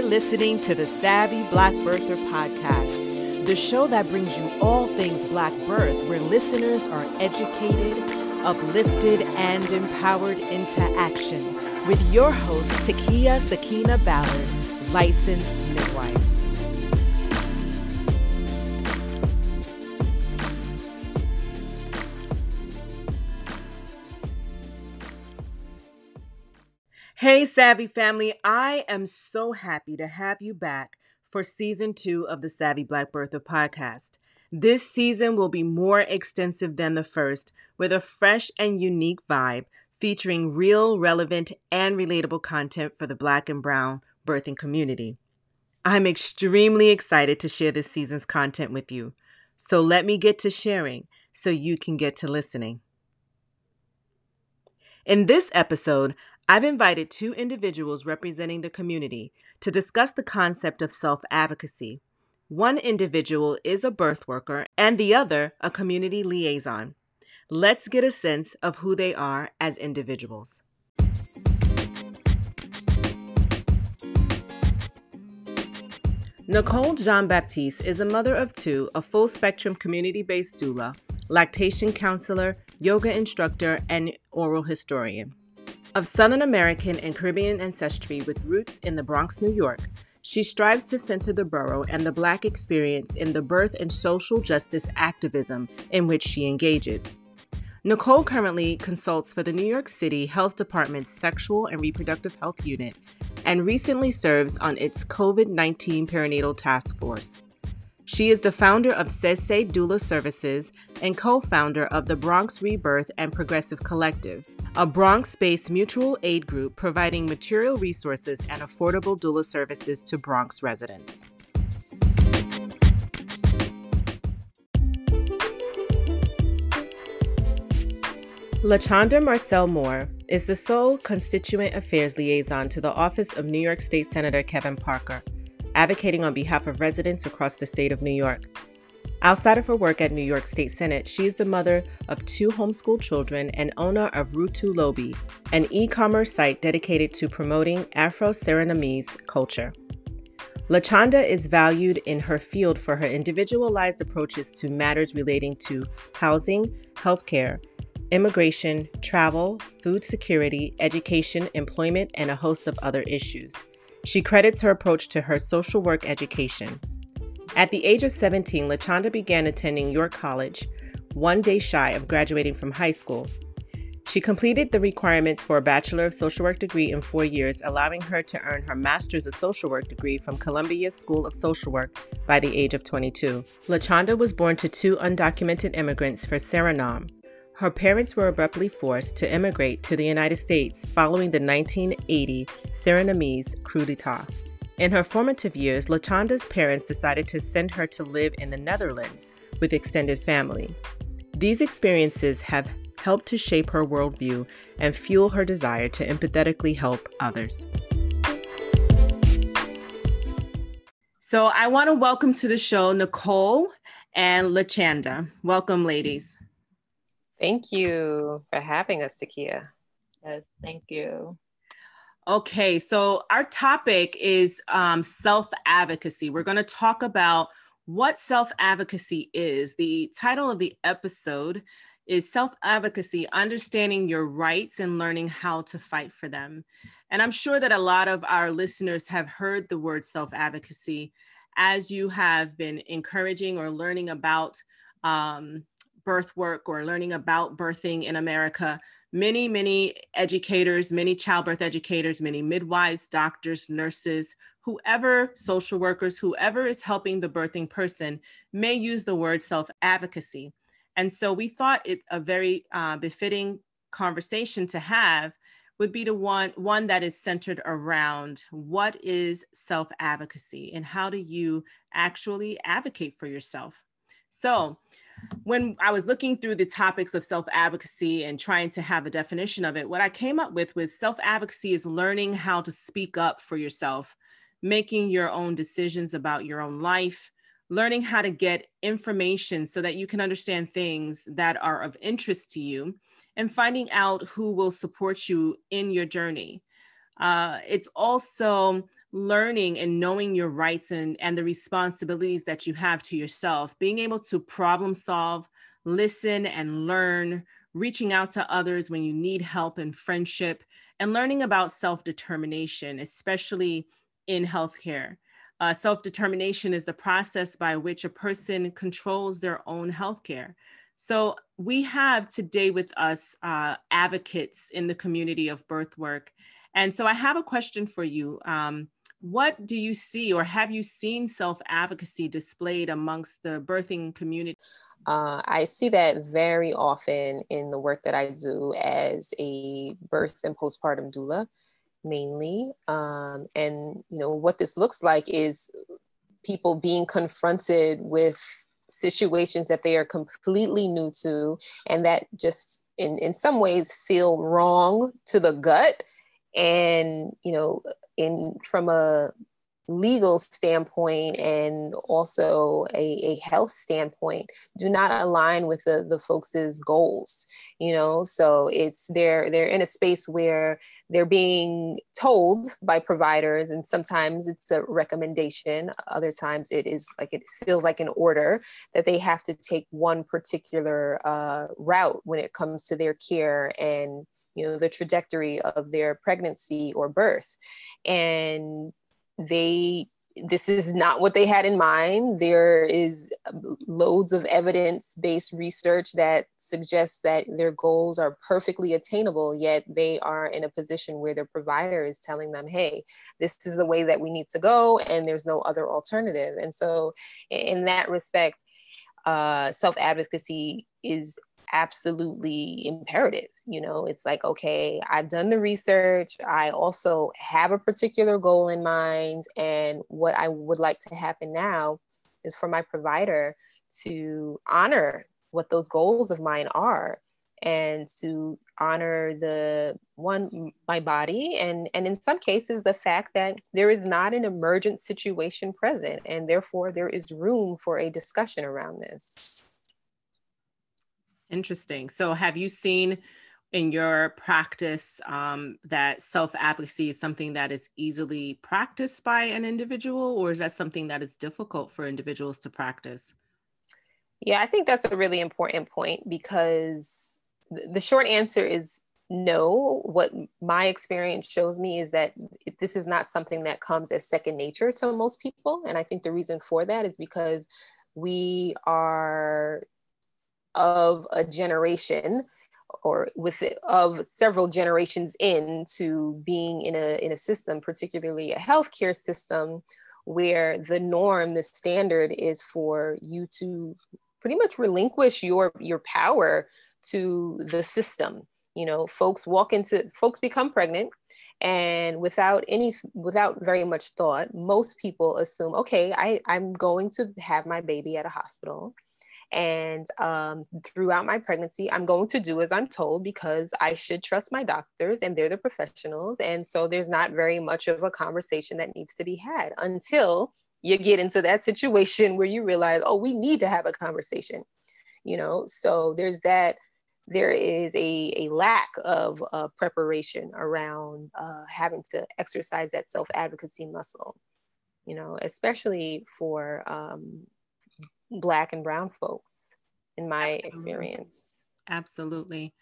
You're listening to the Savvy Black Birther podcast, the show that brings you all things Black birth, where listeners are educated, uplifted, and empowered into action. With your host, Takia Sakina Ballard, licensed midwife. Hey, Savvy family, I am so happy to have you back for season two of the Savvy Black Birther podcast. This season will be more extensive than the first, with a fresh and unique vibe featuring real, relevant, and relatable content for the Black and Brown birthing community. I'm extremely excited to share this season's content with you. So let me get to sharing so you can get to listening. In this episode, I've invited two individuals representing the community to discuss the concept of self advocacy. One individual is a birth worker and the other a community liaison. Let's get a sense of who they are as individuals. Nicole Jean Baptiste is a mother of two, a full spectrum community based doula, lactation counselor, yoga instructor, and oral historian. Of Southern American and Caribbean ancestry with roots in the Bronx, New York, she strives to center the borough and the Black experience in the birth and social justice activism in which she engages. Nicole currently consults for the New York City Health Department's Sexual and Reproductive Health Unit and recently serves on its COVID 19 perinatal task force. She is the founder of Sese Doula Services and co founder of the Bronx Rebirth and Progressive Collective, a Bronx based mutual aid group providing material resources and affordable doula services to Bronx residents. LaChanda Marcelle-Moor is the sole Constituent Affairs Liaison to the Office of New York State Senator Kevin Parker advocating on behalf of residents across the state of New York. Outside of her work at New York State Senate, she is the mother of two homeschool children and owner of Rutu Lobi, an e commerce site dedicated to promoting Afro Surinamese culture. LaChanda is valued in her field for her individualized approaches to matters relating to housing, healthcare, immigration, travel, food security, education, employment, and a host of other issues. She credits her approach to her social work education. At the age of 17, LaChanda began attending York College, one day shy of graduating from high school. She completed the requirements for a Bachelor of Social Work degree in four years, allowing her to earn her Master's of Social Work degree from Columbia School of Social Work by the age of 22. LaChanda was born to two undocumented immigrants for Suriname, her parents were abruptly forced to immigrate to the United States following the 1980 Surinamese coup d'etat. In her formative years, LaChanda's parents decided to send her to live in the Netherlands with extended family. These experiences have helped to shape her worldview and fuel her desire to empathetically help others. So, I want to welcome to the show Nicole and LaChanda. Welcome, ladies. Thank you for having us, Takia. Yes, thank you. Okay, so our topic is um, self advocacy. We're going to talk about what self advocacy is. The title of the episode is Self Advocacy Understanding Your Rights and Learning How to Fight for Them. And I'm sure that a lot of our listeners have heard the word self advocacy as you have been encouraging or learning about um, birth work or learning about birthing in America, many, many educators, many childbirth educators, many midwives, doctors, nurses, whoever, social workers, whoever is helping the birthing person may use the word self advocacy. And so we thought it a very uh, befitting conversation to have would be the one one that is centered around what is self advocacy and how do you actually advocate for yourself. So when I was looking through the topics of self advocacy and trying to have a definition of it, what I came up with was self advocacy is learning how to speak up for yourself, making your own decisions about your own life, learning how to get information so that you can understand things that are of interest to you, and finding out who will support you in your journey. Uh, it's also learning and knowing your rights and, and the responsibilities that you have to yourself, being able to problem solve, listen and learn, reaching out to others when you need help and friendship, and learning about self determination, especially in healthcare. Uh, self determination is the process by which a person controls their own healthcare. So, we have today with us uh, advocates in the community of birth work. And so, I have a question for you. Um, what do you see, or have you seen self advocacy displayed amongst the birthing community? Uh, I see that very often in the work that I do as a birth and postpartum doula, mainly. Um, and you know what this looks like is people being confronted with situations that they are completely new to, and that just in in some ways feel wrong to the gut. And you know, in from a legal standpoint and also a, a health standpoint do not align with the, the folks' goals you know? So it's they're they're in a space where they're being told by providers and sometimes it's a recommendation other times it is like it feels like an order that they have to take one particular uh, route when it comes to their care and you know the trajectory of their pregnancy or birth. And they this is not what they had in mind. There is loads of evidence based research that suggests that their goals are perfectly attainable, yet they are in a position where their provider is telling them, hey, this is the way that we need to go, and there's no other alternative. And so, in that respect, uh, self advocacy is absolutely imperative. You know, it's like, okay, I've done the research. I also have a particular goal in mind. And what I would like to happen now is for my provider to honor what those goals of mine are and to honor the one my body and and in some cases the fact that there is not an emergent situation present and therefore there is room for a discussion around this Interesting. So, have you seen in your practice um, that self advocacy is something that is easily practiced by an individual, or is that something that is difficult for individuals to practice? Yeah, I think that's a really important point because the short answer is no. What my experience shows me is that this is not something that comes as second nature to most people. And I think the reason for that is because we are of a generation or with of several generations into being in a in a system particularly a healthcare system where the norm the standard is for you to pretty much relinquish your your power to the system. You know folks walk into folks become pregnant and without any without very much thought most people assume okay I, i'm going to have my baby at a hospital and um, throughout my pregnancy, I'm going to do as I'm told because I should trust my doctors and they're the professionals. And so there's not very much of a conversation that needs to be had until you get into that situation where you realize, oh, we need to have a conversation. You know, so there's that there is a, a lack of uh, preparation around uh, having to exercise that self advocacy muscle, you know, especially for um, black and brown folks in my Absolutely. experience Absolutely.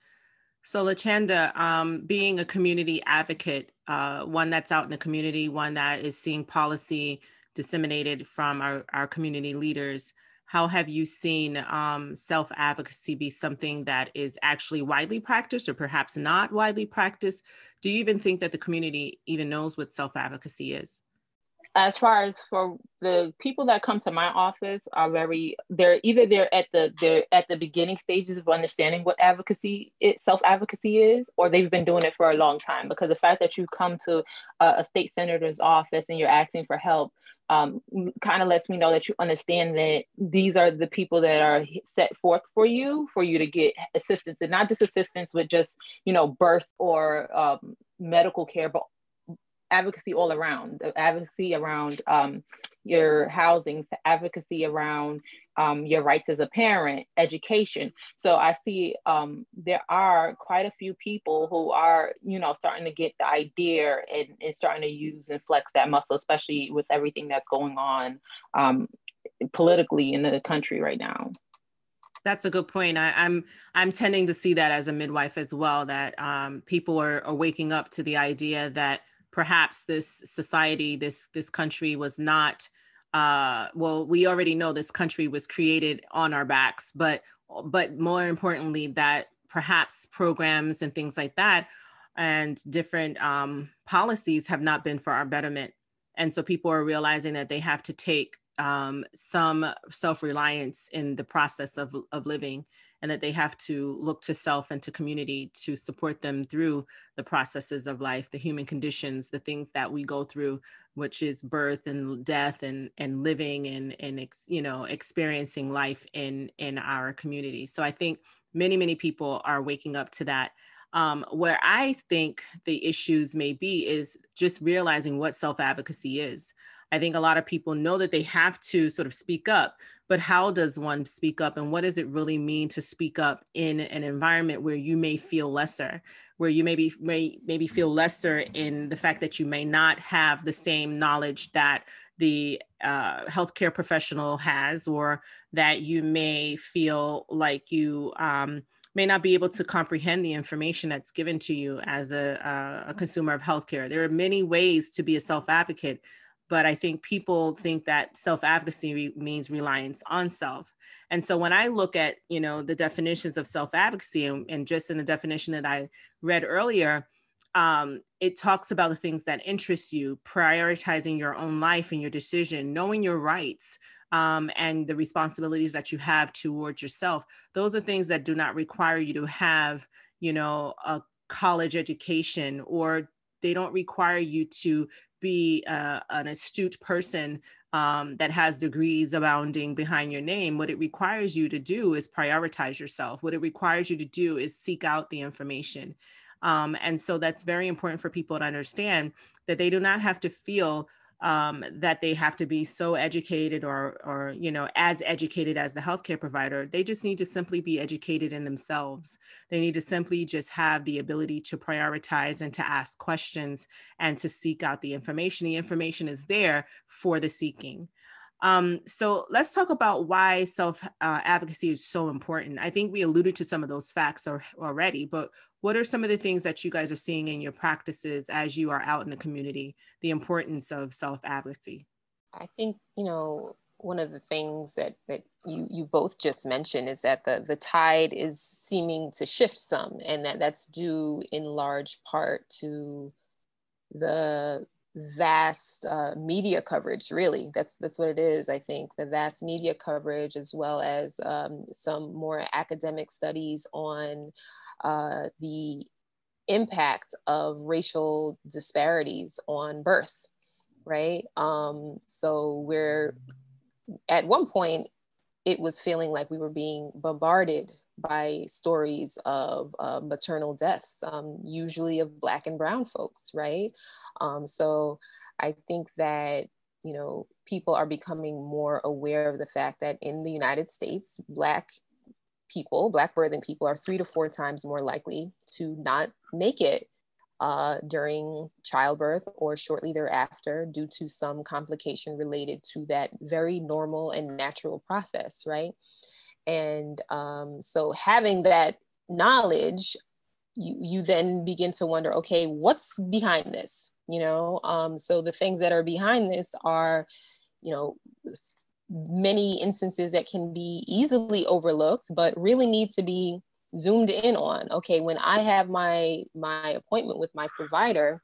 So, Lachanda, um, being a community advocate, uh, one that's out in the community, one that is seeing policy disseminated from our, our community leaders, how have you seen um, self advocacy be something that is actually widely practiced or perhaps not widely practiced? Do you even think that the community even knows what self advocacy is? As far as for the people that come to my office are very they're either they're at the they're at the beginning stages of understanding what advocacy it self advocacy is or they've been doing it for a long time. Because the fact that you come to a, a state senator's office and you're asking for help um, kind of lets me know that you understand that these are the people that are set forth for you for you to get assistance. And not just assistance with just you know birth or um, medical care but advocacy all around, advocacy around, um, your housing, advocacy around um, your rights as a parent, education. So I see um, there are quite a few people who are, you know, starting to get the idea and, and starting to use and flex that muscle, especially with everything that's going on um, politically in the country right now. That's a good point. I, am I'm, I'm tending to see that as a midwife as well. That um, people are, are waking up to the idea that perhaps this society, this this country was not. Uh, well, we already know this country was created on our backs, but but more importantly, that perhaps programs and things like that and different um, policies have not been for our betterment. And so people are realizing that they have to take um, some self-reliance in the process of, of living and that they have to look to self and to community to support them through the processes of life the human conditions the things that we go through which is birth and death and and living and and ex, you know experiencing life in in our community. So i think many many people are waking up to that. Um, where i think the issues may be is just realizing what self-advocacy is I think a lot of people know that they have to sort of speak up, but how does one speak up and what does it really mean to speak up in an environment where you may feel lesser, where you maybe may maybe feel lesser in the fact that you may not have the same knowledge that the uh, healthcare professional has, or that you may feel like you um, may not be able to comprehend the information that's given to you as a, a consumer of healthcare. There are many ways to be a self advocate but I think people think that self-advocacy re- means reliance on self. And so when I look at, you know, the definitions of self-advocacy and, and just in the definition that I read earlier, um, it talks about the things that interest you, prioritizing your own life and your decision, knowing your rights, um, and the responsibilities that you have towards yourself. Those are things that do not require you to have, you know, a college education or they don't require you to be uh, an astute person um, that has degrees abounding behind your name. What it requires you to do is prioritize yourself. What it requires you to do is seek out the information. Um, and so that's very important for people to understand that they do not have to feel um, that they have to be so educated or, or, you know, as educated as the healthcare provider. They just need to simply be educated in themselves. They need to simply just have the ability to prioritize and to ask questions and to seek out the information. The information is there for the seeking. Um, so let's talk about why self uh, advocacy is so important. I think we alluded to some of those facts or, already, but what are some of the things that you guys are seeing in your practices as you are out in the community, the importance of self advocacy? I think, you know, one of the things that, that you, you both just mentioned is that the, the tide is seeming to shift some, and that that's due in large part to the vast uh, media coverage really that's that's what it is i think the vast media coverage as well as um, some more academic studies on uh, the impact of racial disparities on birth right um, so we're at one point it was feeling like we were being bombarded by stories of uh, maternal deaths, um, usually of Black and Brown folks, right? Um, so I think that, you know, people are becoming more aware of the fact that in the United States, Black people, Black birthing people, are three to four times more likely to not make it uh, during childbirth or shortly thereafter due to some complication related to that very normal and natural process, right? And um, so having that knowledge, you, you then begin to wonder, okay, what's behind this? You know, um, so the things that are behind this are, you know, many instances that can be easily overlooked, but really need to be zoomed in on. Okay when i have my my appointment with my provider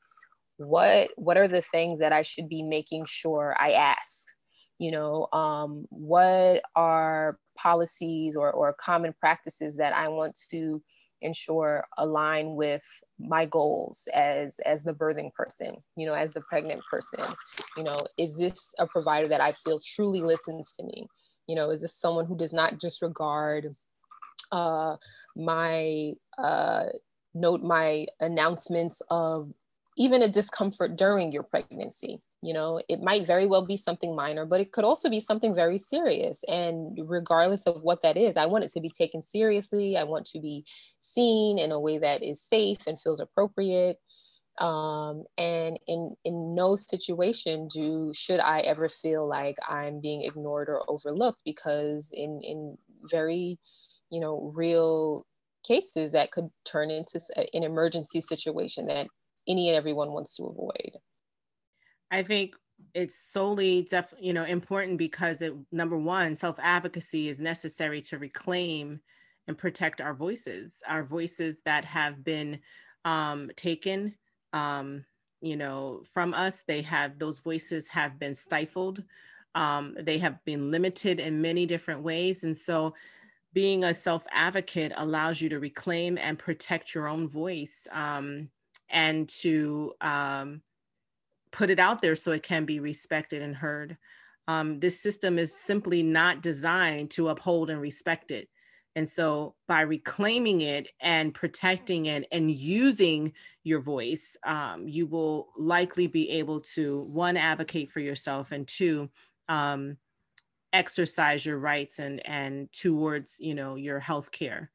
what what are the things that i should be making sure i ask? You know um, what are policies or, or common practices that i want to ensure align with my goals as as the birthing person you know as the pregnant person. You know is this a provider that i feel truly listens to me? You know is this someone who does not disregard uh, my uh, note my announcements of even a discomfort during your pregnancy you know it might very well be something minor but it could also be something very serious. And regardless of what that is i want it to be taken seriously. I want to be seen in a way that is safe and feels appropriate. Um, and in in no situation do should i ever feel like i'm being ignored or overlooked because in in very you know real cases that could turn into an emergency situation that any and everyone wants to avoid. I think it's solely def, you know important because it number one self advocacy is necessary to reclaim and protect our voices our voices that have been um, taken um, you know from us. They have those voices have been stifled. Um, they have been limited in many different ways. And so being a self advocate allows you to reclaim and protect your own voice. Um, and to um, put it out there so it can be respected and heard. Um, this system is simply not designed to uphold and respect it. And so, by reclaiming it and protecting it and using your voice, um, you will likely be able to one, advocate for yourself, and two, um, exercise your rights and and towards you know your health care.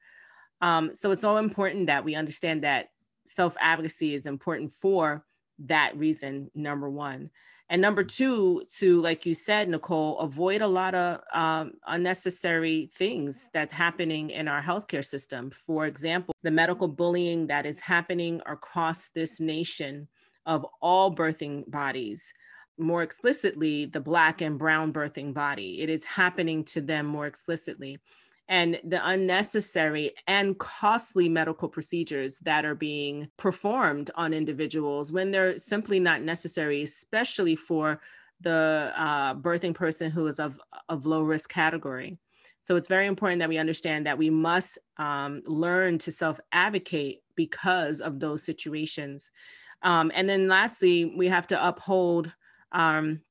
Um, so it's so important that we understand that self advocacy is important for that reason number one. And number two to like you said nicole avoid a lot of um, unnecessary things that's happening in our healthcare system. For example the medical bullying that is happening across this nation of all birthing bodies more explicitly the black and brown birthing body. It is happening to them more explicitly and the unnecessary and costly medical procedures that are being performed on individuals when they're simply not necessary, especially for the uh, birthing person who is of, of low risk category. So it's very important that we understand that we must um, learn to self advocate because of those situations. Um, and then lastly, we have to uphold um,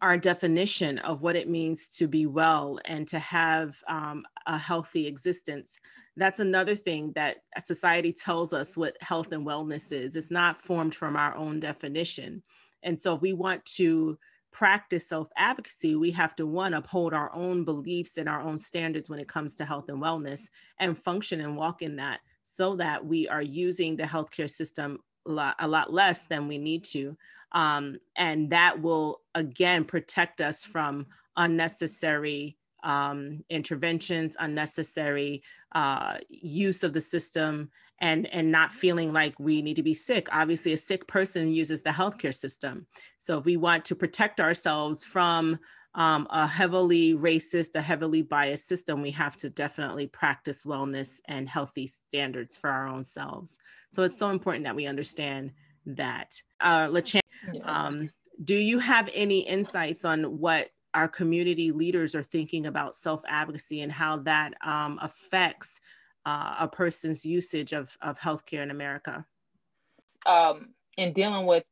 our definition of what it means to be well and to have um, a healthy existence. That's another thing that society tells us what health and wellness is. It's not formed from our own definition. And so, if we want to practice self advocacy, we have to one, uphold our own beliefs and our own standards when it comes to health and wellness and function and walk in that so that we are using the healthcare system a lot, a lot less than we need to um, and that will again protect us from unnecessary um, interventions, unnecessary uh, use of the system, and and not feeling like we need to be sick. Obviously, a sick person uses the healthcare system. So if we want to protect ourselves from um, a heavily racist, a heavily biased system, we have to definitely practice wellness and healthy standards for our own selves. So it's so important that we understand that. Uh, LaChan, um, do you have any insights on what our community leaders are thinking about self advocacy and how that um, affects uh, a person's usage of, of healthcare in America? Um, in dealing with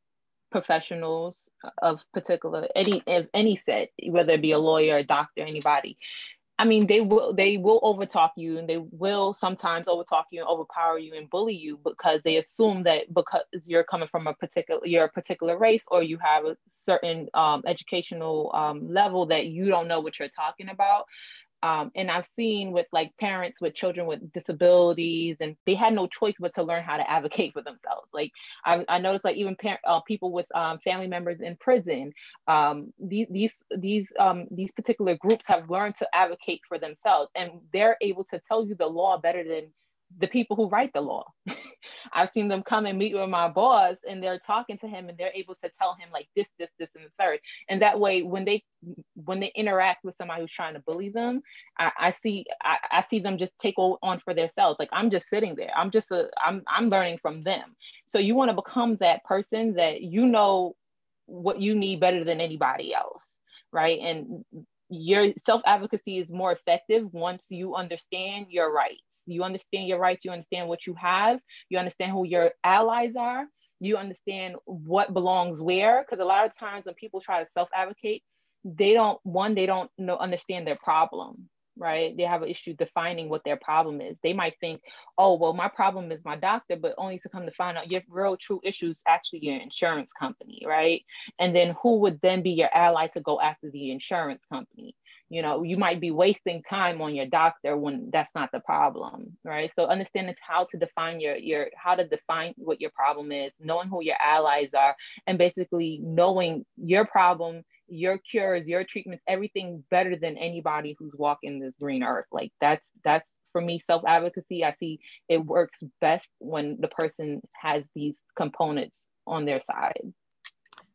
professionals of particular any of any set, whether it be a lawyer, a doctor, anybody, I mean, they will they will overtalk you and they will sometimes overtalk you and overpower you and bully you because they assume that because you're coming from a particular you're a particular race or you have a certain um, educational um, level that you don't know what you're talking about. Um, and I've seen with like parents with children with disabilities, and they had no choice but to learn how to advocate for themselves. Like I, I noticed, like even par- uh, people with um, family members in prison, um, these these these um, these particular groups have learned to advocate for themselves, and they're able to tell you the law better than the people who write the law. I've seen them come and meet with my boss and they're talking to him and they're able to tell him like this, this, this, and the third. And that way when they when they interact with somebody who's trying to bully them, I, I see I, I, see them just take on for themselves. Like I'm just sitting there. I'm just a I'm I'm learning from them. So you want to become that person that you know what you need better than anybody else. Right. And your self advocacy is more effective once you understand your rights you understand your rights, you understand what you have, you understand who your allies are, you understand what belongs where. Because a lot of times when people try to self advocate, they don't, one, they don't know, understand their problem right? They have an issue defining what their problem is. They might think, oh, well, my problem is my doctor, but only to come to find out your real true issue is actually your insurance company, right? And then who would then be your ally to go after the insurance company? You know, you might be wasting time on your doctor when that's not the problem, right? So understanding how to define your your how to define what your problem is, knowing who your allies are, and basically knowing your problem your cures, your treatments, everything better than anybody who's walking this green earth. Like that's that's for me self advocacy. I see it works best when the person has these components on their side.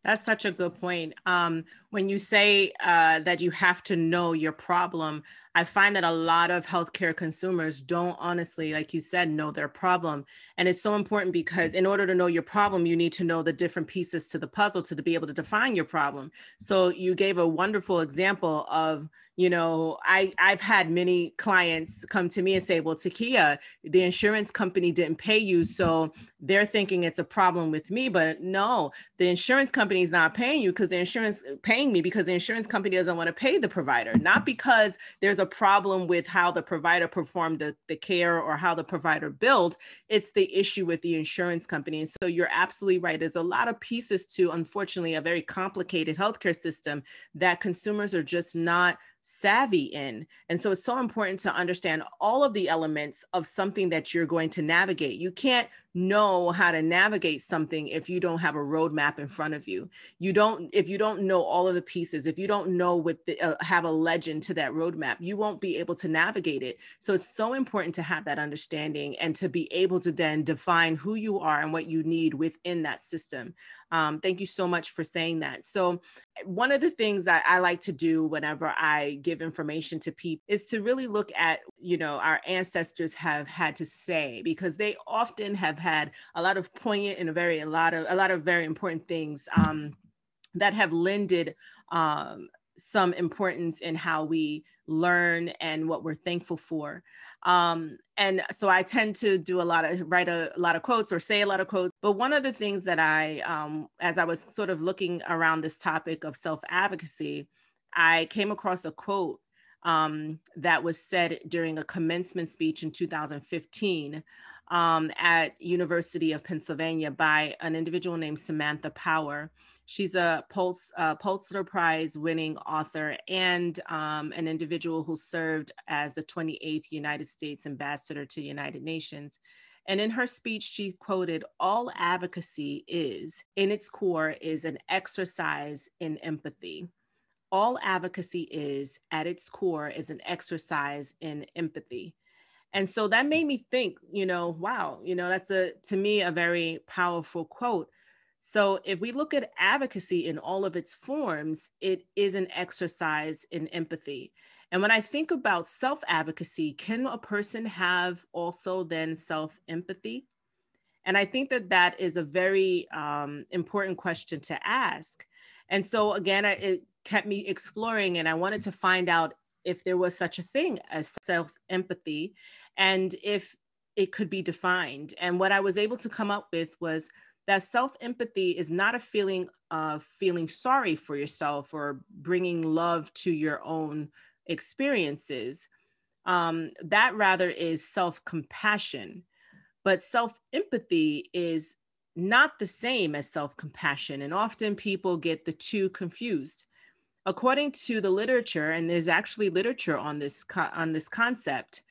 That's such a good point. Um, when you say uh, that you have to know your problem, I find that a lot of healthcare consumers don't honestly, like you said, know their problem. And it's so important because in order to know your problem, you need to know the different pieces to the puzzle to, be able to define your problem. So you gave a wonderful example of, you know, I, I've had many clients come to me and say, well, Takia, the insurance company didn't pay you. So they're thinking it's a problem with me. But no, the insurance company is not paying you because the insurance paying me because the insurance company doesn't want to pay the provider, not because there's a problem with how the provider performed the, the care or how the provider billed. It's the issue with the insurance company. And so you're absolutely right. There's a lot of pieces to, unfortunately, a very complicated healthcare system that consumers are just not savvy in. And so it's so important to understand all of the elements of something that you're going to navigate. You can't know how to navigate something if you don't have a roadmap in front of you. You don't, if you don't know all of the pieces, if you don't know what the, uh, have a legend to that roadmap, you won't be able to navigate it. So it's so important to have that understanding and to be able to then define who you are and what you need within that system. Um, thank you so much for saying that. So, one of the things that I like to do whenever I give information to people is to really look at, you know, our ancestors have had to say because they often have had a lot of poignant and a very a lot of a lot of very important things um, that have lended um, some importance in how we learn and what we're thankful for. Um, and so I tend to do a lot of write a, a, lot of quotes or say a lot of quotes. But one of the things that I, um, as I was sort of looking around this topic of self advocacy, I came across a quote um, that was said during a commencement speech in 2015 um, at University of Pennsylvania by an individual named Samantha Power. She's a uh, Pulitzer Prize winning author and um, an individual who served as the 28th United States Ambassador to the United Nations. And in her speech, she quoted, All advocacy is, in its core, is an exercise in empathy. All advocacy is, at its core, is an exercise in empathy. And so that made me think, you know, wow, you know, that's a, to me, a very powerful quote so, if we look at advocacy in all of its forms, it is an exercise in empathy. And when I think about self advocacy, can a person have also then self empathy? And I think that that is a very um, important question to ask. And so, again, I, it kept me exploring, and I wanted to find out if there was such a thing as self empathy and if it could be defined. And what I was able to come up with was that self empathy is not a feeling of feeling sorry for yourself or bringing love to your own experiences. Um, that rather is self compassion. But self empathy is not the same as self compassion. And often people get the two confused. According to the literature, and there's actually literature on this, on this concept,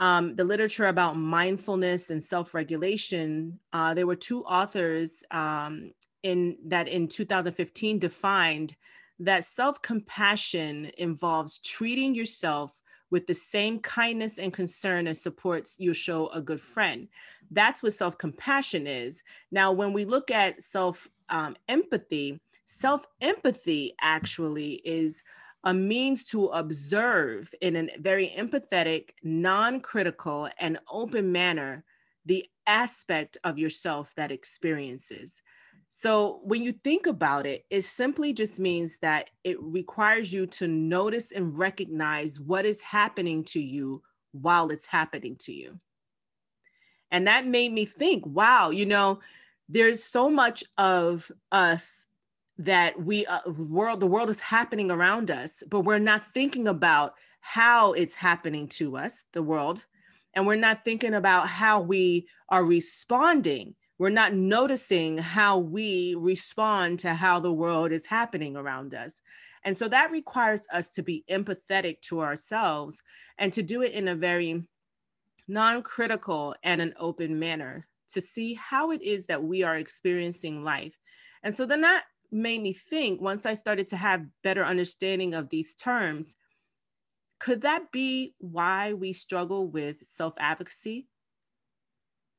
um, the literature about mindfulness and self-regulation, uh, there were two authors um, in that in 2015 defined that self-compassion involves treating yourself with the same kindness and concern and support you show a good friend. That's what self-compassion is. Now, when we look at self-empathy, um, self-empathy actually is a means to observe in a very empathetic, non critical, and open manner the aspect of yourself that experiences. So, when you think about it, it simply just means that it requires you to notice and recognize what is happening to you while it's happening to you. And that made me think, wow, you know, there's so much of us that we uh, world the world is happening around us but we're not thinking about how it's happening to us, the world, and we're not thinking about how we are responding. We're not noticing how we respond to how the world is happening around us. And so that requires us to be empathetic to ourselves and to do it in a very non critical and an open manner to see how it is that we are experiencing life. And so then that made me think once I started to have better understanding of these terms, could that be why we struggle with self advocacy?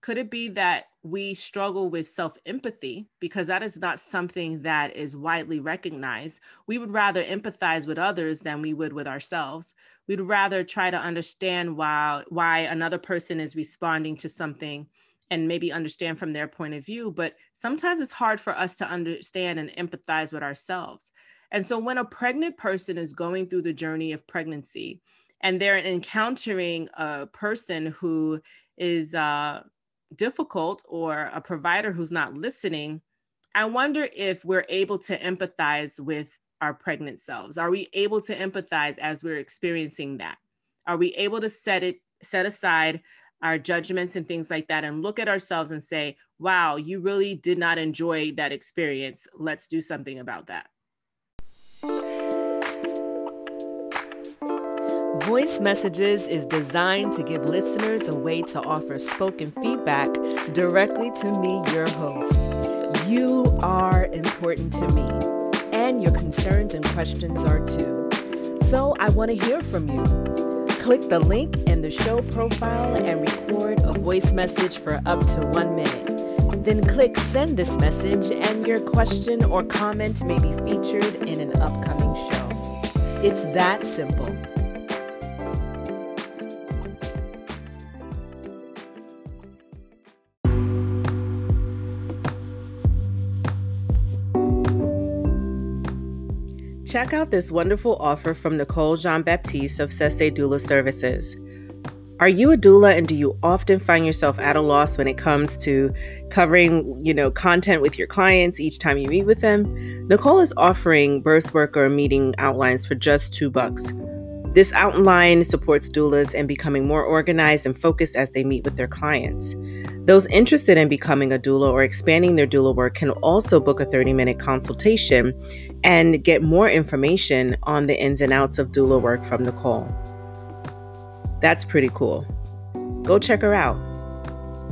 Could it be that we struggle with self empathy because that is not something that is widely recognized? We would rather empathize with others than we would with ourselves. We'd rather try to understand why, why another person is responding to something and maybe understand from their point of view. But sometimes it's hard for us to understand and empathize with ourselves. And so when a pregnant person is going through the journey of pregnancy and they're encountering a person who is uh, difficult or a provider who's not listening, I wonder if we're able to empathize with our pregnant selves. Are we able to empathize as we're experiencing that? Are we able to set it set aside our judgments and things like that and look at ourselves and say, wow, you really did not enjoy that experience. Let's do something about that. Voice Messages is designed to give listeners a way to offer spoken feedback directly to me, your host. You are important to me, and your concerns and questions are too. So I want to hear from you. Click the link in the show profile and record a voice message for up to one minute. Then click send this message, and your question or comment may be featured in an upcoming show. It's that simple. Check out this wonderful offer from Nicole Jean Baptiste of Sese Doula Services. Are you a doula and do you often find yourself at a loss when it comes to covering, you know, content with your clients each time you meet with them? Nicole is offering birth worker meeting outlines for just 2 bucks. This outline supports doulas in becoming more organized and focused as they meet with their clients. Those interested in becoming a doula or expanding their doula work can also book a 30 minute consultation and get more information on the ins and outs of doula work from Nicole. That's pretty cool. Go check her out.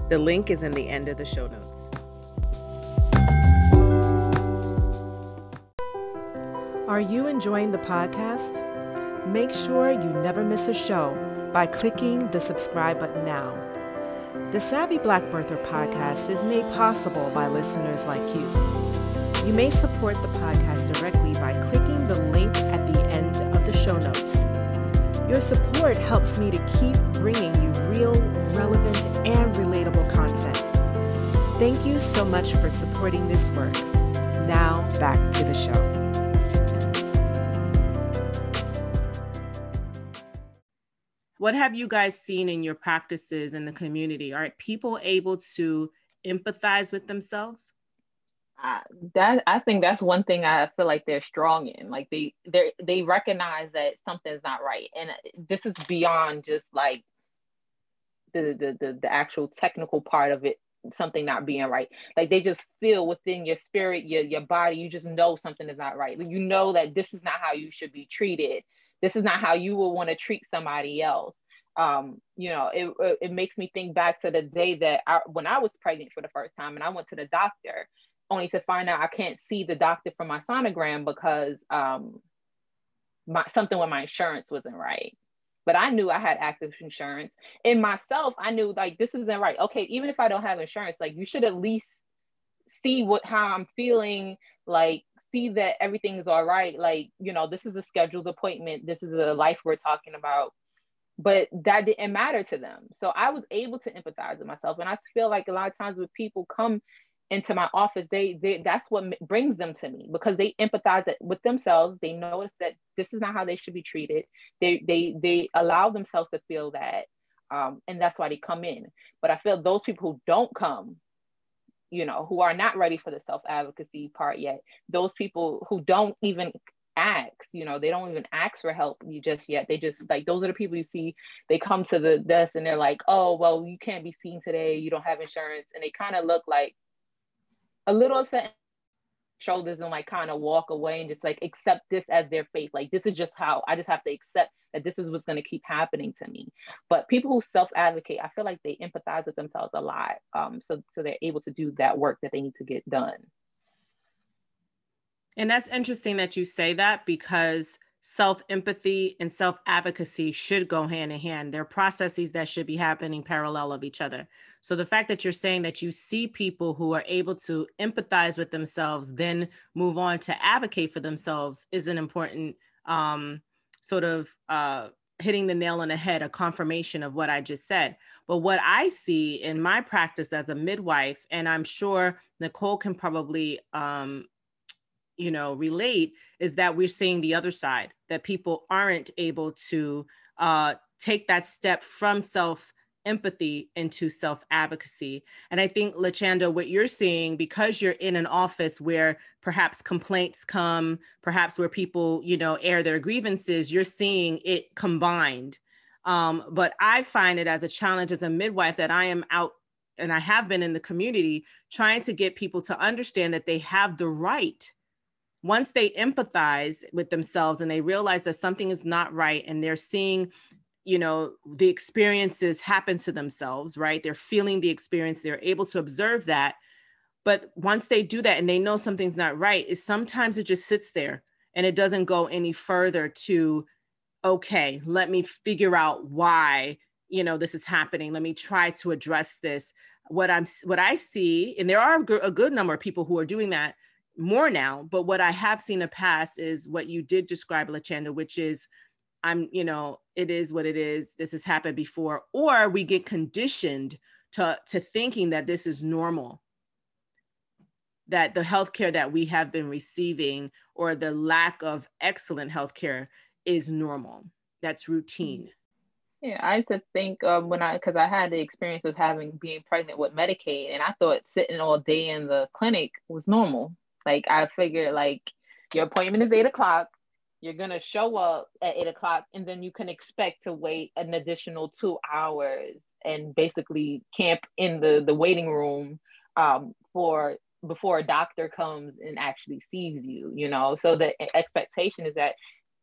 The link is in the end of the show notes. Are you enjoying the podcast? Make sure you never miss a show by clicking the subscribe button now. The Savvy Black Birther podcast is made possible by listeners like you. You may support the podcast directly by clicking the link at the end of the show notes. Your support helps me to keep bringing you real, relevant, and relatable content. Thank you so much for supporting this work. Now, back to the show. what have you guys seen in your practices in the community? Are people able to empathize with themselves? Uh, that I think that's one thing I feel like they're strong in. Like they they they recognize that something's not right, and this is beyond just like the the the, the actual technical part of it something not being right. Like they just feel within your spirit your your body you just know something is not right. You know that this is not how you should be treated. This is not how you will want to treat somebody else. Um, you know it, it makes me think back to the day that I, when i was pregnant for the first time and i went to the doctor only to find out i can't see the doctor from my sonogram because um, my, something with my insurance wasn't right but i knew i had active insurance in myself i knew like this isn't right okay even if i don't have insurance like you should at least see what how i'm feeling like see that everything is all right. Like, you know, this is a scheduled appointment. This is a life we're talking about. But that didn't matter to them. So I was able to empathize with myself. And I feel like a lot of times when people come into my office, they, they that's what brings them to me because they empathize with themselves. They notice that this is not how they should be treated. They they they allow themselves to feel that. Um, and that's why they come in. But I feel those people who don't come, you know, who are not ready for the self advocacy part yet, those people who don't even ask you know they don't even ask for help you just yet they just like those are the people you see they come to the desk and they're like oh well you can't be seen today you don't have insurance and they kind of look like a little upset shoulders and like kind of walk away and just like accept this as their fate. Like this is just how i just have to accept that this is what's going to keep happening to me. But people who self-advocate i feel like they empathize with themselves a lot um, so so they're able to do that work that they need to get done. And that's interesting that you say that because self empathy and self advocacy should go hand in hand. They're processes that should be happening parallel of each other. So the fact that you're saying that you see people who are able to empathize with themselves, then move on to advocate for themselves is an important um, sort of uh, hitting the nail on the head, a confirmation of what I just said. But what I see in my practice as a midwife, and I'm sure Nicole can probably um, you know relate is that we're seeing the other side that people aren't able to uh, take that step from self empathy into self advocacy. And I think, La Chanda, what you're seeing, because you're in an office where perhaps complaints come, perhaps where people, you know, air their grievances, you're seeing it combined. Um, but I find it as a challenge as a midwife that I am out and I have been in the community trying to get people to understand that they have the right once they empathize with themselves and they realize that something is not right and they're seeing you know the experiences happen to themselves right? They're feeling the experience they're able to observe that. But once they do that and they know something's not right is sometimes it just sits there and it doesn't go any further to okay let me figure out why you know this is happening. Let me try to address this. What i'm what i see and there are a good number of people who are doing that more now. But what I have seen in the past is what you did describe, La Chanda, which is I'm, you know, it is what it is. This has happened before. Or we get conditioned to, to thinking that this is normal, that the healthcare that we have been receiving or the lack of excellent healthcare is normal. That's routine. Yeah, I used to think um, when I, because I had the experience of having being pregnant with Medicaid, and I thought sitting all day in the clinic was normal. Like I figured like your appointment is eight o'clock. You're gonna show up at eight o'clock and then you can expect to wait an additional two hours and basically camp in the, the waiting room um, for before a doctor comes and actually sees you, you know. So the expectation is that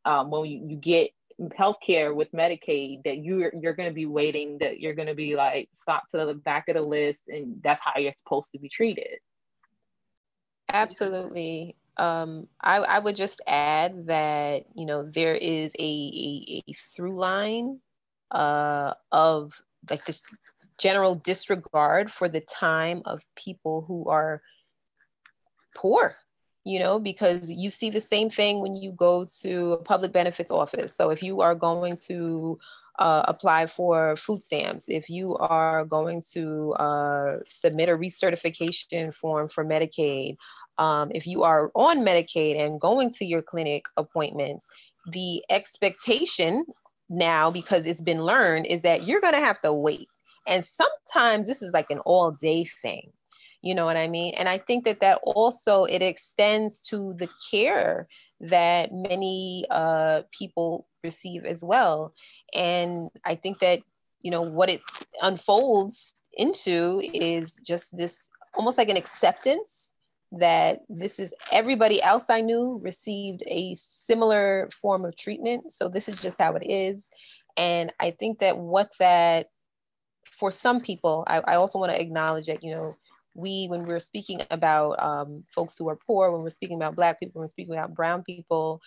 um, when you, you get healthcare with Medicaid that you're you're going to be waiting that you're going to be like stop to the back of the list and that's how you're supposed to be treated. Absolutely. Um, I, I would just add that, you know, there is a, a, a through line uh, of like this general disregard for the time of people who are poor, you know, because you see the same thing when you go to a public benefits office. So if you are going to uh, apply for food stamps, if you are going to uh, submit a recertification form for Medicaid, um, if you are on Medicaid and going to your clinic appointments, the expectation now, because it's been learned, is that you're going to have to wait. And sometimes this is like an all day thing. You know what I mean? And I think that that also it extends to the care that many uh, people receive as well. And I think that you know what it unfolds into is just this almost like an acceptance that this is everybody else I knew received a similar form of treatment. So this is just how it is. And I think that what that, for some people, I, I also want to acknowledge that, you know, we, when we're speaking about um, folks who are poor, when we're speaking about Black people, when we're speaking about Brown people,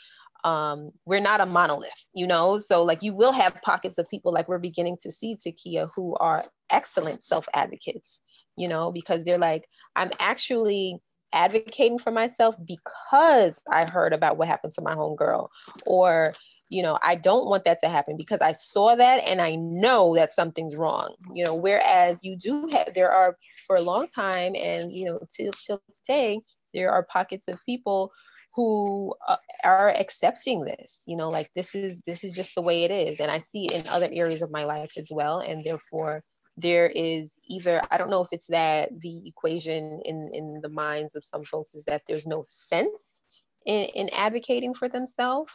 um, we're not a monolith, you know? So, like, you will have pockets of people, like we're beginning to see, Takia, who are excellent self advocates, you know, because they're like, I'm actually advocating for myself because I heard about what happened to my homegirl, or you know, I don't want that to happen because I saw that and I know that something's wrong. You know, whereas you do have there are for a long time and you know till till today there are pockets of people who uh, are accepting this you know like this is this is just the way it is and i see it in other areas of my life as well and therefore there is either i don't know if it's that the equation in in the minds of some folks is that there's no sense in, in advocating for themselves,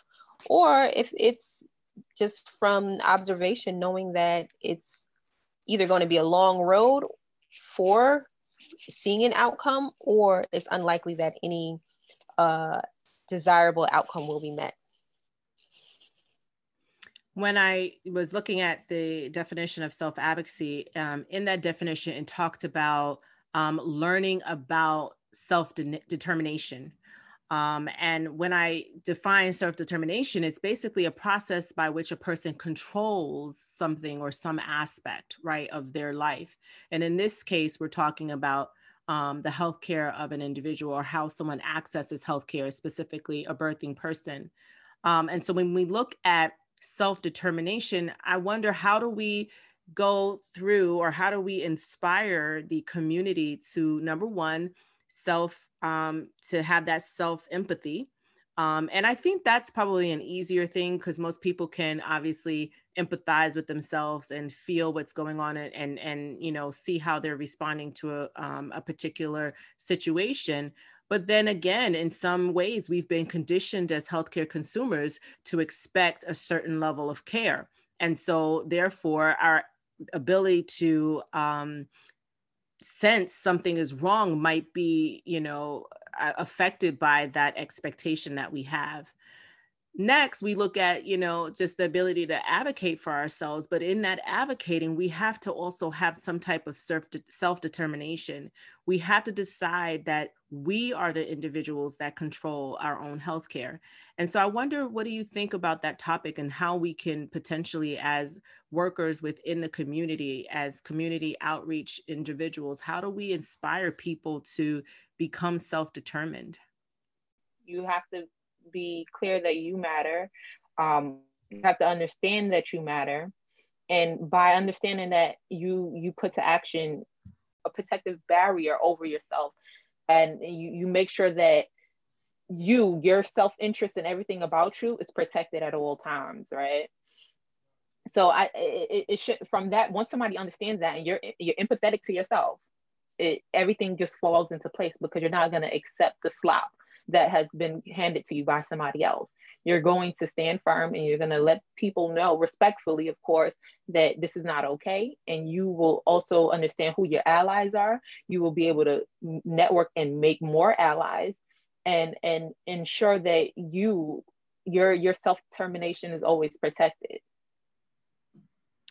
or if it's just from observation, knowing that it's either going to be a long road for seeing an outcome, or it's unlikely that any uh, desirable outcome will be met. When I was looking at the definition of self advocacy, um, in that definition, it talked about um, learning about self determination. Um, and when I define self determination, it's basically a process by which a person controls something or some aspect, right, of their life. And in this case, we're talking about um, the healthcare of an individual or how someone accesses healthcare, specifically a birthing person. Um, and so when we look at self determination, I wonder how do we go through or how do we inspire the community to, number one, self um, to have that self empathy. Um, and I think that's probably an easier thing because most people can obviously empathize with themselves and feel what's going on and and, and you know see how they're responding to a, um, a particular situation. But then again, in some ways, we've been conditioned as healthcare consumers to expect a certain level of care. And so, therefore, our ability to um, sense something is wrong might be you know affected by that expectation that we have next we look at you know just the ability to advocate for ourselves but in that advocating we have to also have some type of self determination we have to decide that we are the individuals that control our own healthcare. And so i wonder what do you think about that topic and how we can potentially as workers within the community as community outreach individuals how do we inspire people to become self-determined? You have to be clear that you matter. Um, you have to understand that you matter. And by understanding that you you put to action a protective barrier over yourself and you, you make sure that you, your self-interest and everything about you is protected at all times, right? So I it, it should from that once somebody understands that and you're you're empathetic to yourself, it everything just falls into place because you're not gonna accept the slop that has been handed to you by somebody else. You're going to stand firm and you're going to let people know, respectfully, of course, that this is not okay. And you will also understand who your allies are. You will be able to network and make more allies and and ensure that you your your self-determination is always protected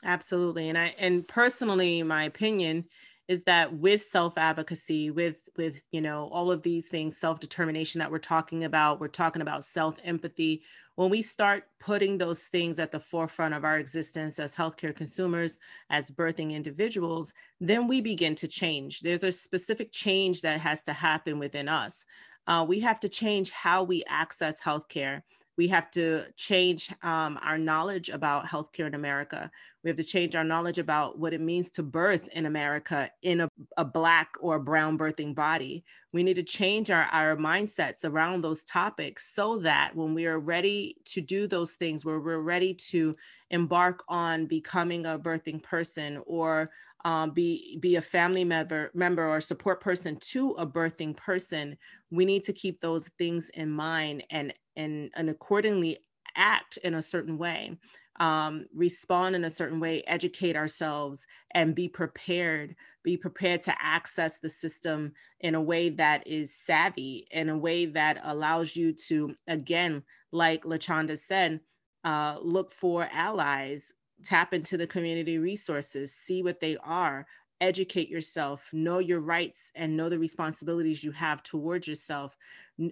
absolutely and i and personally my opinion is that with self-advocacy with with you know all of these things self-determination that we're talking about we're talking about self-empathy. When we start putting those things at the forefront of our existence as healthcare consumers as birthing individuals then we begin to change. There's a specific change that has to happen within us. Uh, we have to change how we access healthcare we have to change um, our knowledge about healthcare in America. We have to change our knowledge about what it means to birth in America in a, a Black or brown birthing body. We need to change our, our mindsets around those topics so that when we are ready to do those things, where we're ready to embark on becoming a birthing person or um, be be a family member member or support person to a birthing person we need to keep those things in mind and and and accordingly act in a certain way um, respond in a certain way educate ourselves and be prepared be prepared to access the system in a way that is savvy in a way that allows you to again like La Chanda said uh, look for allies tap into the community resources, see what they are, educate yourself, know your rights and know the responsibilities you have towards yourself.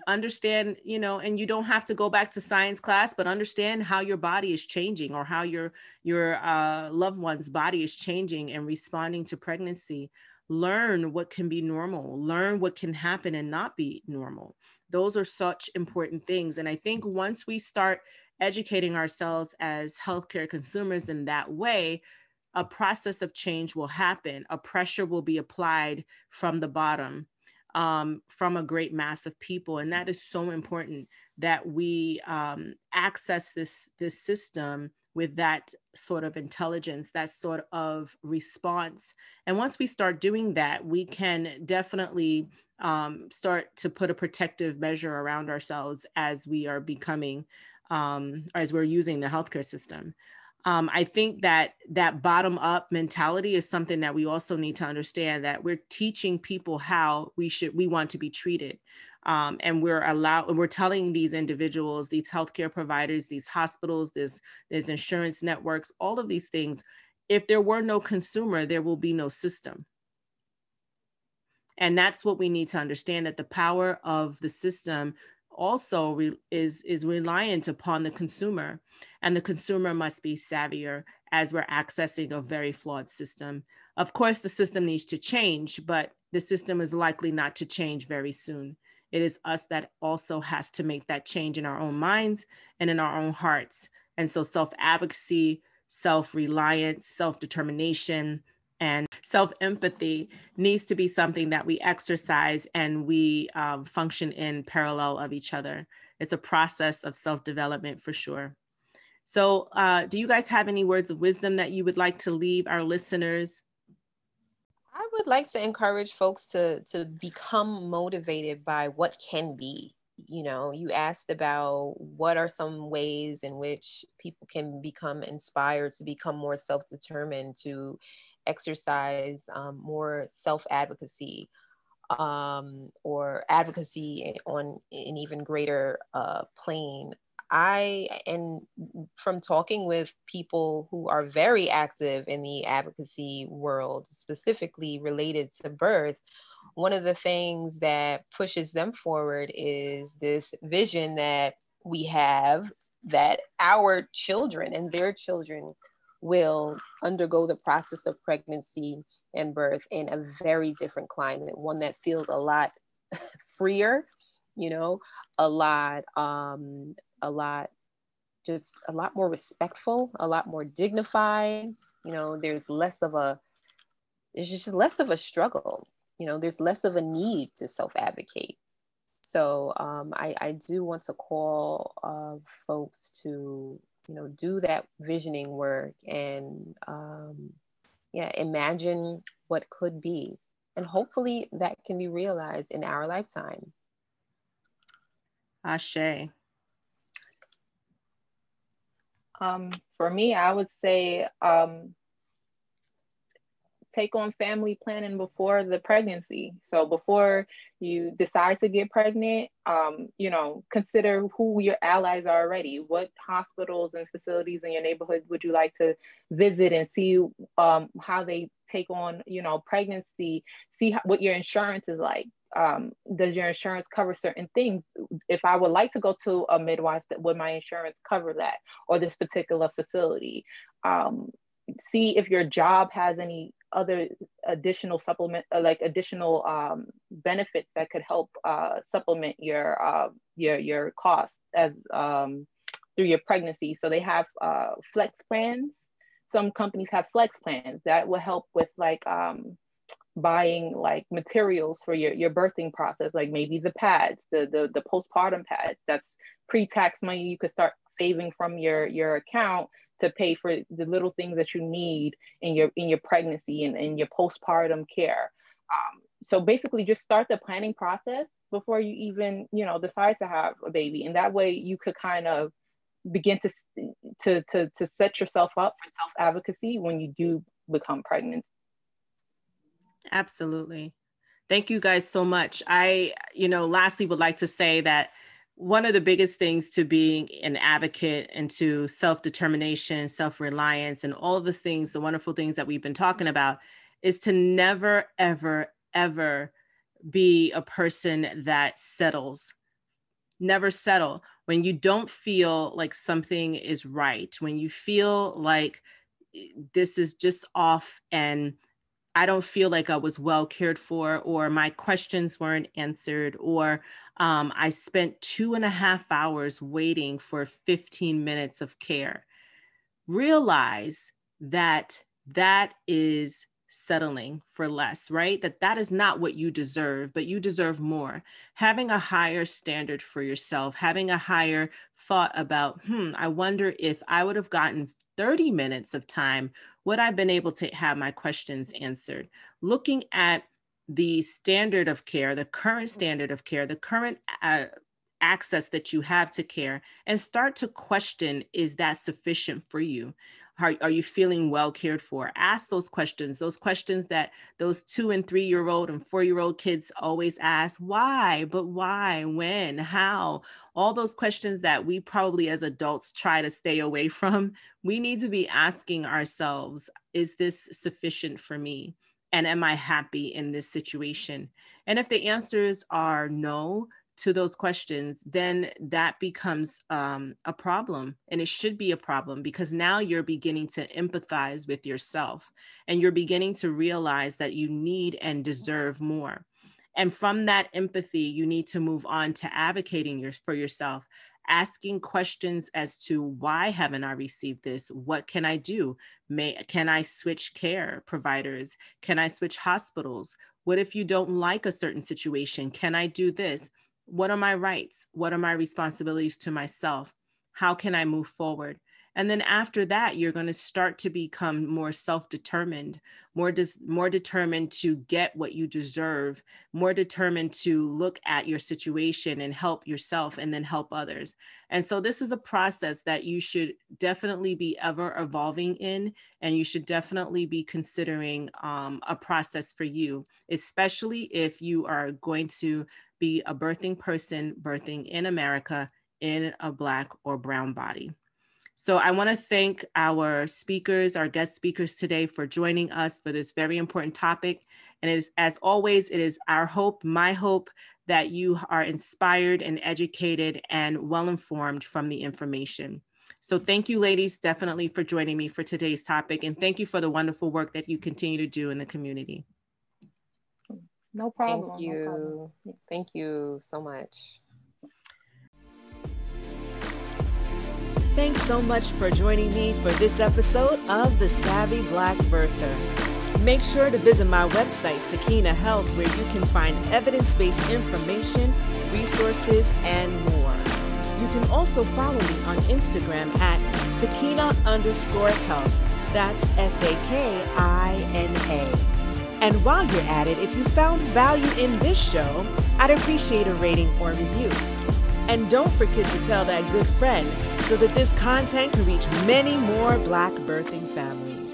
Understand, you know, and you don't have to go back to science class, but understand how your body is changing or how your your uh, loved one's body is changing and responding to pregnancy. Learn what can be normal, learn what can happen and not be normal. Those are such important things. And I think once we start educating ourselves as healthcare consumers in that way, a process of change will happen. A pressure will be applied from the bottom, um, from a great mass of people, and that is so important that we um, access this this system with that sort of intelligence, that sort of response. And once we start doing that, we can definitely um, start to put a protective measure around ourselves as we are becoming, um, as we're using the healthcare system. Um, I think that that bottom up mentality is something that we also need to understand that we're teaching people how we should we want to be treated. Um, and we're allowed we're telling these individuals these healthcare providers these hospitals this there's insurance networks all of these things if there were no consumer there will be no system and that's what we need to understand that the power of the system also re- is is reliant upon the consumer and the consumer must be savvier as we're accessing a very flawed system of course the system needs to change but the system is likely not to change very soon it is us that also has to make that change in our own minds and in our own hearts. And so self advocacy, self reliance, self determination, and self empathy needs to be something that we exercise and we um, function in parallel of each other. It's a process of self development for sure. So, uh, do you guys have any words of wisdom that you would like to leave our listeners I would like to encourage folks to to become motivated by what can be. You know, you asked about what are some ways in which people can become inspired to become more self-determined, to exercise um, more self-advocacy um, or advocacy on an even greater uh, plane. I, and from talking with people who are very active in the advocacy world, specifically related to birth, one of the things that pushes them forward is this vision that we have that our children and their children will undergo the process of pregnancy and birth in a very different climate, one that feels a lot freer, you know, a lot um, a lot just a lot more respectful, a lot more dignified. You know, there's less of a there's just less of a struggle. You know, there's less of a need to self-advocate. So um, I, I do want to call uh, folks to you know do that visioning work and um, yeah imagine what could be. And hopefully that can be realized in our lifetime. Ashe. Um, for me, I would say um, take on family planning before the pregnancy. So before you decide to get pregnant, um, you know, consider who your allies are already. What hospitals and facilities in your neighborhood would you like to visit and see um, how they take on, you know, pregnancy? See how, what your insurance is like um, does your insurance cover certain things? If I would like to go to a midwife, would my insurance cover that or this particular facility? Um, see if your job has any other additional supplement, uh, like additional um, benefits that could help uh, supplement your uh, your your costs as um, through your pregnancy. So they have uh, flex plans. Some companies have flex plans that will help with like um, buying like materials for your, your birthing process, like maybe the pads, the, the, the postpartum pads, that's pre-tax money you could start saving from your, your account to pay for the little things that you need in your in your pregnancy and in your postpartum care. Um, so basically just start the planning process before you even you know decide to have a baby and that way you could kind of begin to to to, to set yourself up for self advocacy when you do become pregnant Absolutely. Thank you guys so much. I, you know, lastly would like to say that one of the biggest things to being an advocate and to self determination, self reliance, and all of those things, the wonderful things that we've been talking about, is to never, ever, ever be a person that settles. Never settle. When you don't feel like something is right, when you feel like eh, this is just off and I don't feel like I was well cared for, or my questions weren't answered, or um, I spent two and a half hours waiting for 15 minutes of care. Realize that that is settling for less right that that is not what you deserve but you deserve more having a higher standard for yourself having a higher thought about hmm i wonder if i would have gotten 30 minutes of time would i've been able to have my questions answered. Looking at the standard of care the current standard of care the current uh, access that you have to care and start to question is that sufficient for you are, are you feeling well cared for? Ask those questions, those questions that those two and three year old and four year old kids always ask why, but why, when, how? All those questions that we probably as adults try to stay away from. We need to be asking ourselves is this sufficient for me? And am I happy in this situation? And if the answers are no, to those questions, then that becomes um, a problem. And it should be a problem because now you're beginning to empathize with yourself and you're beginning to realize that you need and deserve more. And from that empathy, you need to move on to advocating your, for yourself, asking questions as to why haven't I received this? What can I do? May can I switch care providers? Can I switch hospitals? What if you don't like a certain situation? Can I do this? What are my rights? What are my responsibilities to myself? How can I move forward? And then after that, you're going to start to become more self-determined, more dis- more determined to get what you deserve, more determined to look at your situation and help yourself and then help others. And so this is a process that you should definitely be ever evolving in, and you should definitely be considering um, a process for you, especially if you are going to be a birthing person birthing in America in a Black or Brown body. So I want to thank our speakers, our guest speakers today for joining us for this very important topic. And as always, it is our hope, my hope, that you are inspired and educated and well informed from the information. So thank you, ladies, definitely for joining me for today's topic. And thank you for the wonderful work that you continue to do in the community. No problem. Thank you. No problem. Thank you so much. Thanks so much for joining me for this episode of The Savvy Black Birther. Make sure to visit my website, Sakina Health, where you can find evidence based information, resources, and more. You can also follow me on Instagram at Sakina underscore health. That's S A K I N A. And while you're at it, if you found value in this show, I'd appreciate a rating or review. And don't forget to tell that good friend so that this content can reach many more Black birthing families.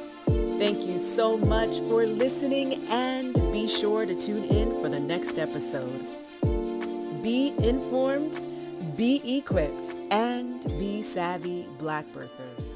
Thank you so much for listening and be sure to tune in for the next episode. Be informed, be equipped, and be savvy Black birthers.